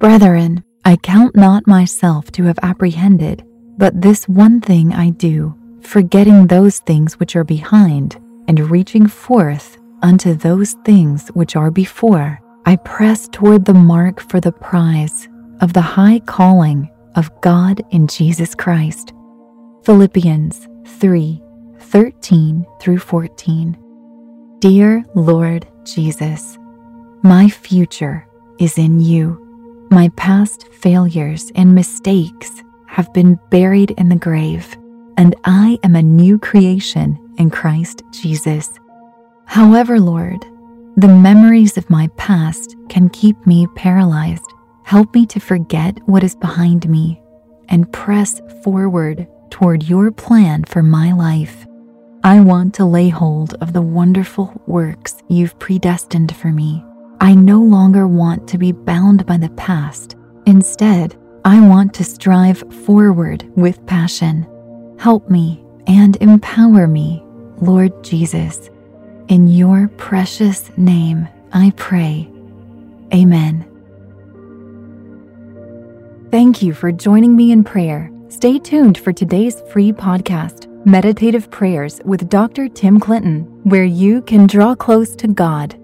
Brethren, I count not myself to have apprehended, but this one thing I do, forgetting those things which are behind, and reaching forth unto those things which are before, I press toward the mark for the prize of the high calling of God in Jesus Christ. Philippians 3 13 through 14. Dear Lord Jesus, my future is in you. My past failures and mistakes have been buried in the grave, and I am a new creation in Christ Jesus. However, Lord, the memories of my past can keep me paralyzed. Help me to forget what is behind me and press forward toward your plan for my life. I want to lay hold of the wonderful works you've predestined for me. I no longer want to be bound by the past. Instead, I want to strive forward with passion. Help me and empower me, Lord Jesus. In your precious name, I pray. Amen. Thank you for joining me in prayer. Stay tuned for today's free podcast, Meditative Prayers with Dr. Tim Clinton, where you can draw close to God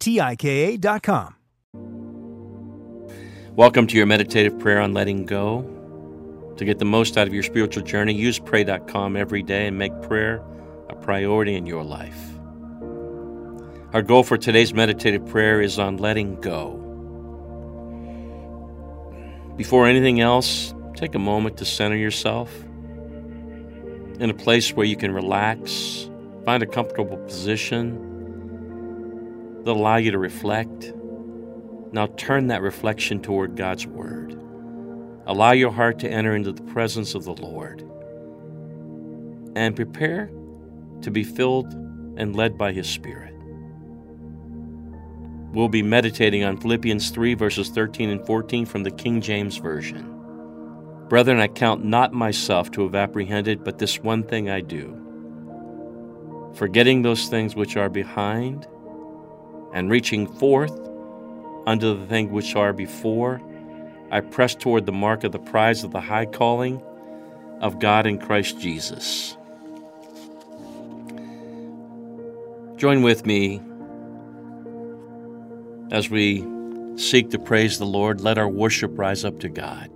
T I K A.com. Welcome to your meditative prayer on letting go. To get the most out of your spiritual journey, use pray.com every day and make prayer a priority in your life. Our goal for today's meditative prayer is on letting go. Before anything else, take a moment to center yourself in a place where you can relax, find a comfortable position that allow you to reflect. Now turn that reflection toward God's Word. Allow your heart to enter into the presence of the Lord and prepare to be filled and led by His Spirit. We'll be meditating on Philippians 3, verses 13 and 14 from the King James Version. Brethren, I count not myself to have apprehended, but this one thing I do. Forgetting those things which are behind, and reaching forth unto the things which are before, I press toward the mark of the prize of the high calling of God in Christ Jesus. Join with me as we seek to praise the Lord. Let our worship rise up to God.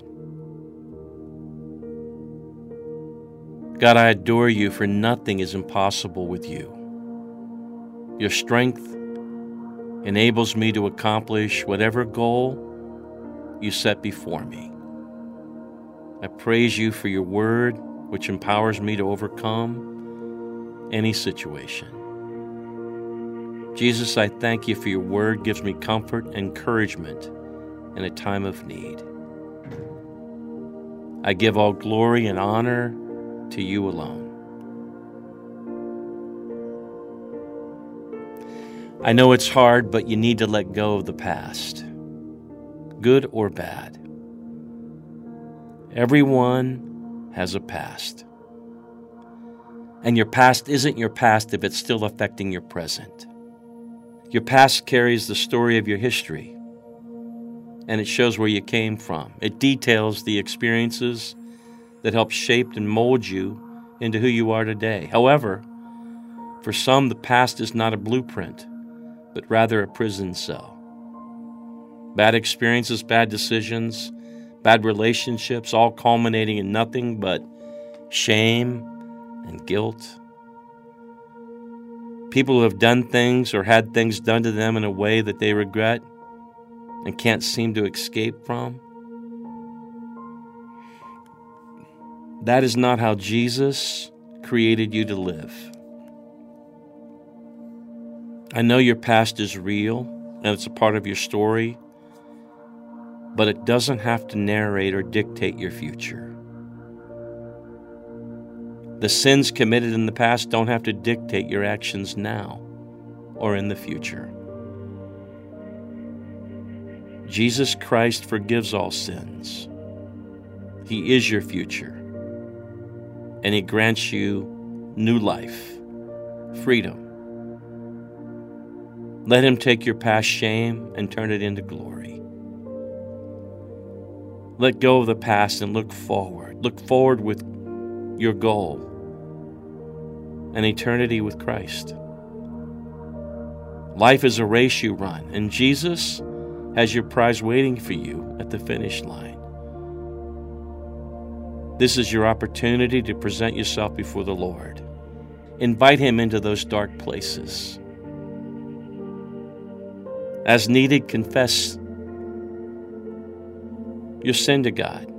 God, I adore you, for nothing is impossible with you. Your strength enables me to accomplish whatever goal you set before me. I praise you for your word, which empowers me to overcome any situation. Jesus, I thank you for your word gives me comfort and encouragement in a time of need. I give all glory and honor to you alone. I know it's hard, but you need to let go of the past, good or bad. Everyone has a past. And your past isn't your past if it's still affecting your present. Your past carries the story of your history, and it shows where you came from. It details the experiences that helped shape and mold you into who you are today. However, for some, the past is not a blueprint but rather a prison cell. Bad experiences, bad decisions, bad relationships, all culminating in nothing but shame and guilt. People who have done things or had things done to them in a way that they regret and can't seem to escape from. That is not how Jesus created you to live. I know your past is real and it's a part of your story, but it doesn't have to narrate or dictate your future. The sins committed in the past don't have to dictate your actions now or in the future. Jesus Christ forgives all sins. He is your future, and He grants you new life, freedom, let him take your past shame and turn it into glory. Let go of the past and look forward. Look forward with your goal an eternity with Christ. Life is a race you run, and Jesus has your prize waiting for you at the finish line. This is your opportunity to present yourself before the Lord. Invite Him into those dark places. As needed, confess your sin to God.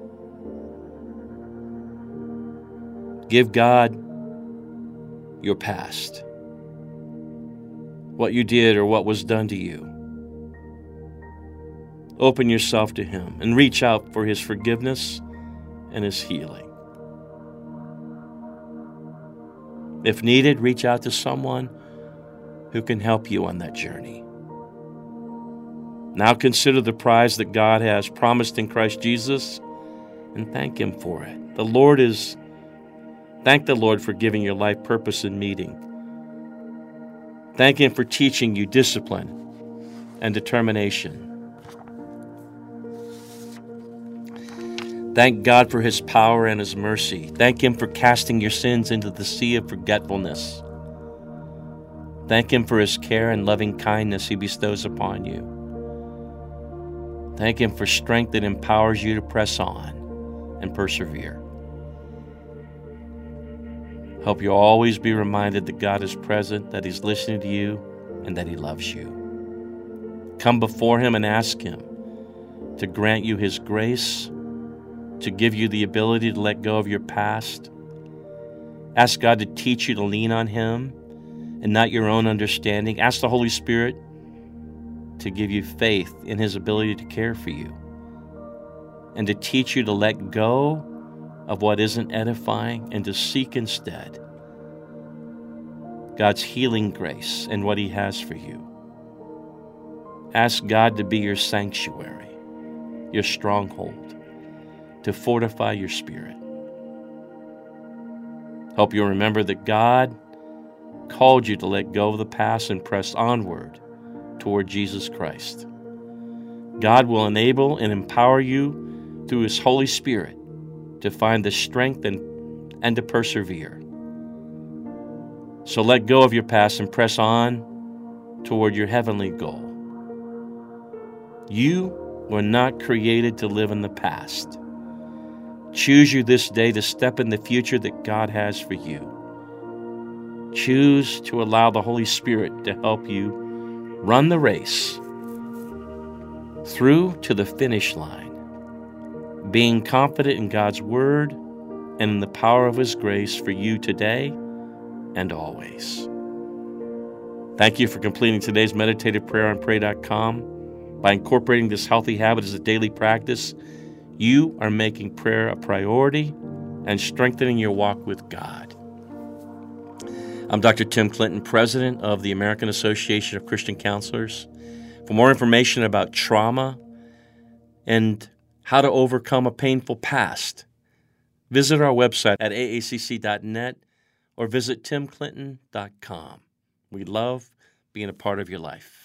Give God your past, what you did or what was done to you. Open yourself to Him and reach out for His forgiveness and His healing. If needed, reach out to someone who can help you on that journey. Now consider the prize that God has promised in Christ Jesus and thank Him for it. The Lord is, thank the Lord for giving your life purpose and meaning. Thank Him for teaching you discipline and determination. Thank God for His power and His mercy. Thank Him for casting your sins into the sea of forgetfulness. Thank Him for His care and loving kindness He bestows upon you. Thank Him for strength that empowers you to press on and persevere. Help you always be reminded that God is present, that He's listening to you, and that He loves you. Come before Him and ask Him to grant you His grace, to give you the ability to let go of your past. Ask God to teach you to lean on Him and not your own understanding. Ask the Holy Spirit to give you faith in His ability to care for you and to teach you to let go of what isn't edifying and to seek instead God's healing grace and what He has for you. Ask God to be your sanctuary, your stronghold, to fortify your spirit. Help you remember that God called you to let go of the past and press onward toward Jesus Christ. God will enable and empower you through His Holy Spirit to find the strength and, and to persevere. So let go of your past and press on toward your heavenly goal. You were not created to live in the past. Choose you this day to step in the future that God has for you. Choose to allow the Holy Spirit to help you run the race through to the finish line, being confident in God's Word and in the power of His grace for you today and always. Thank you for completing today's meditative prayer on pray.com. By incorporating this healthy habit as a daily practice, you are making prayer a priority and strengthening your walk with God. I'm Dr. Tim Clinton, President of the American Association of Christian Counselors. For more information about trauma and how to overcome a painful past, visit our website at aacc.net or visit timclinton.com. We love being a part of your life.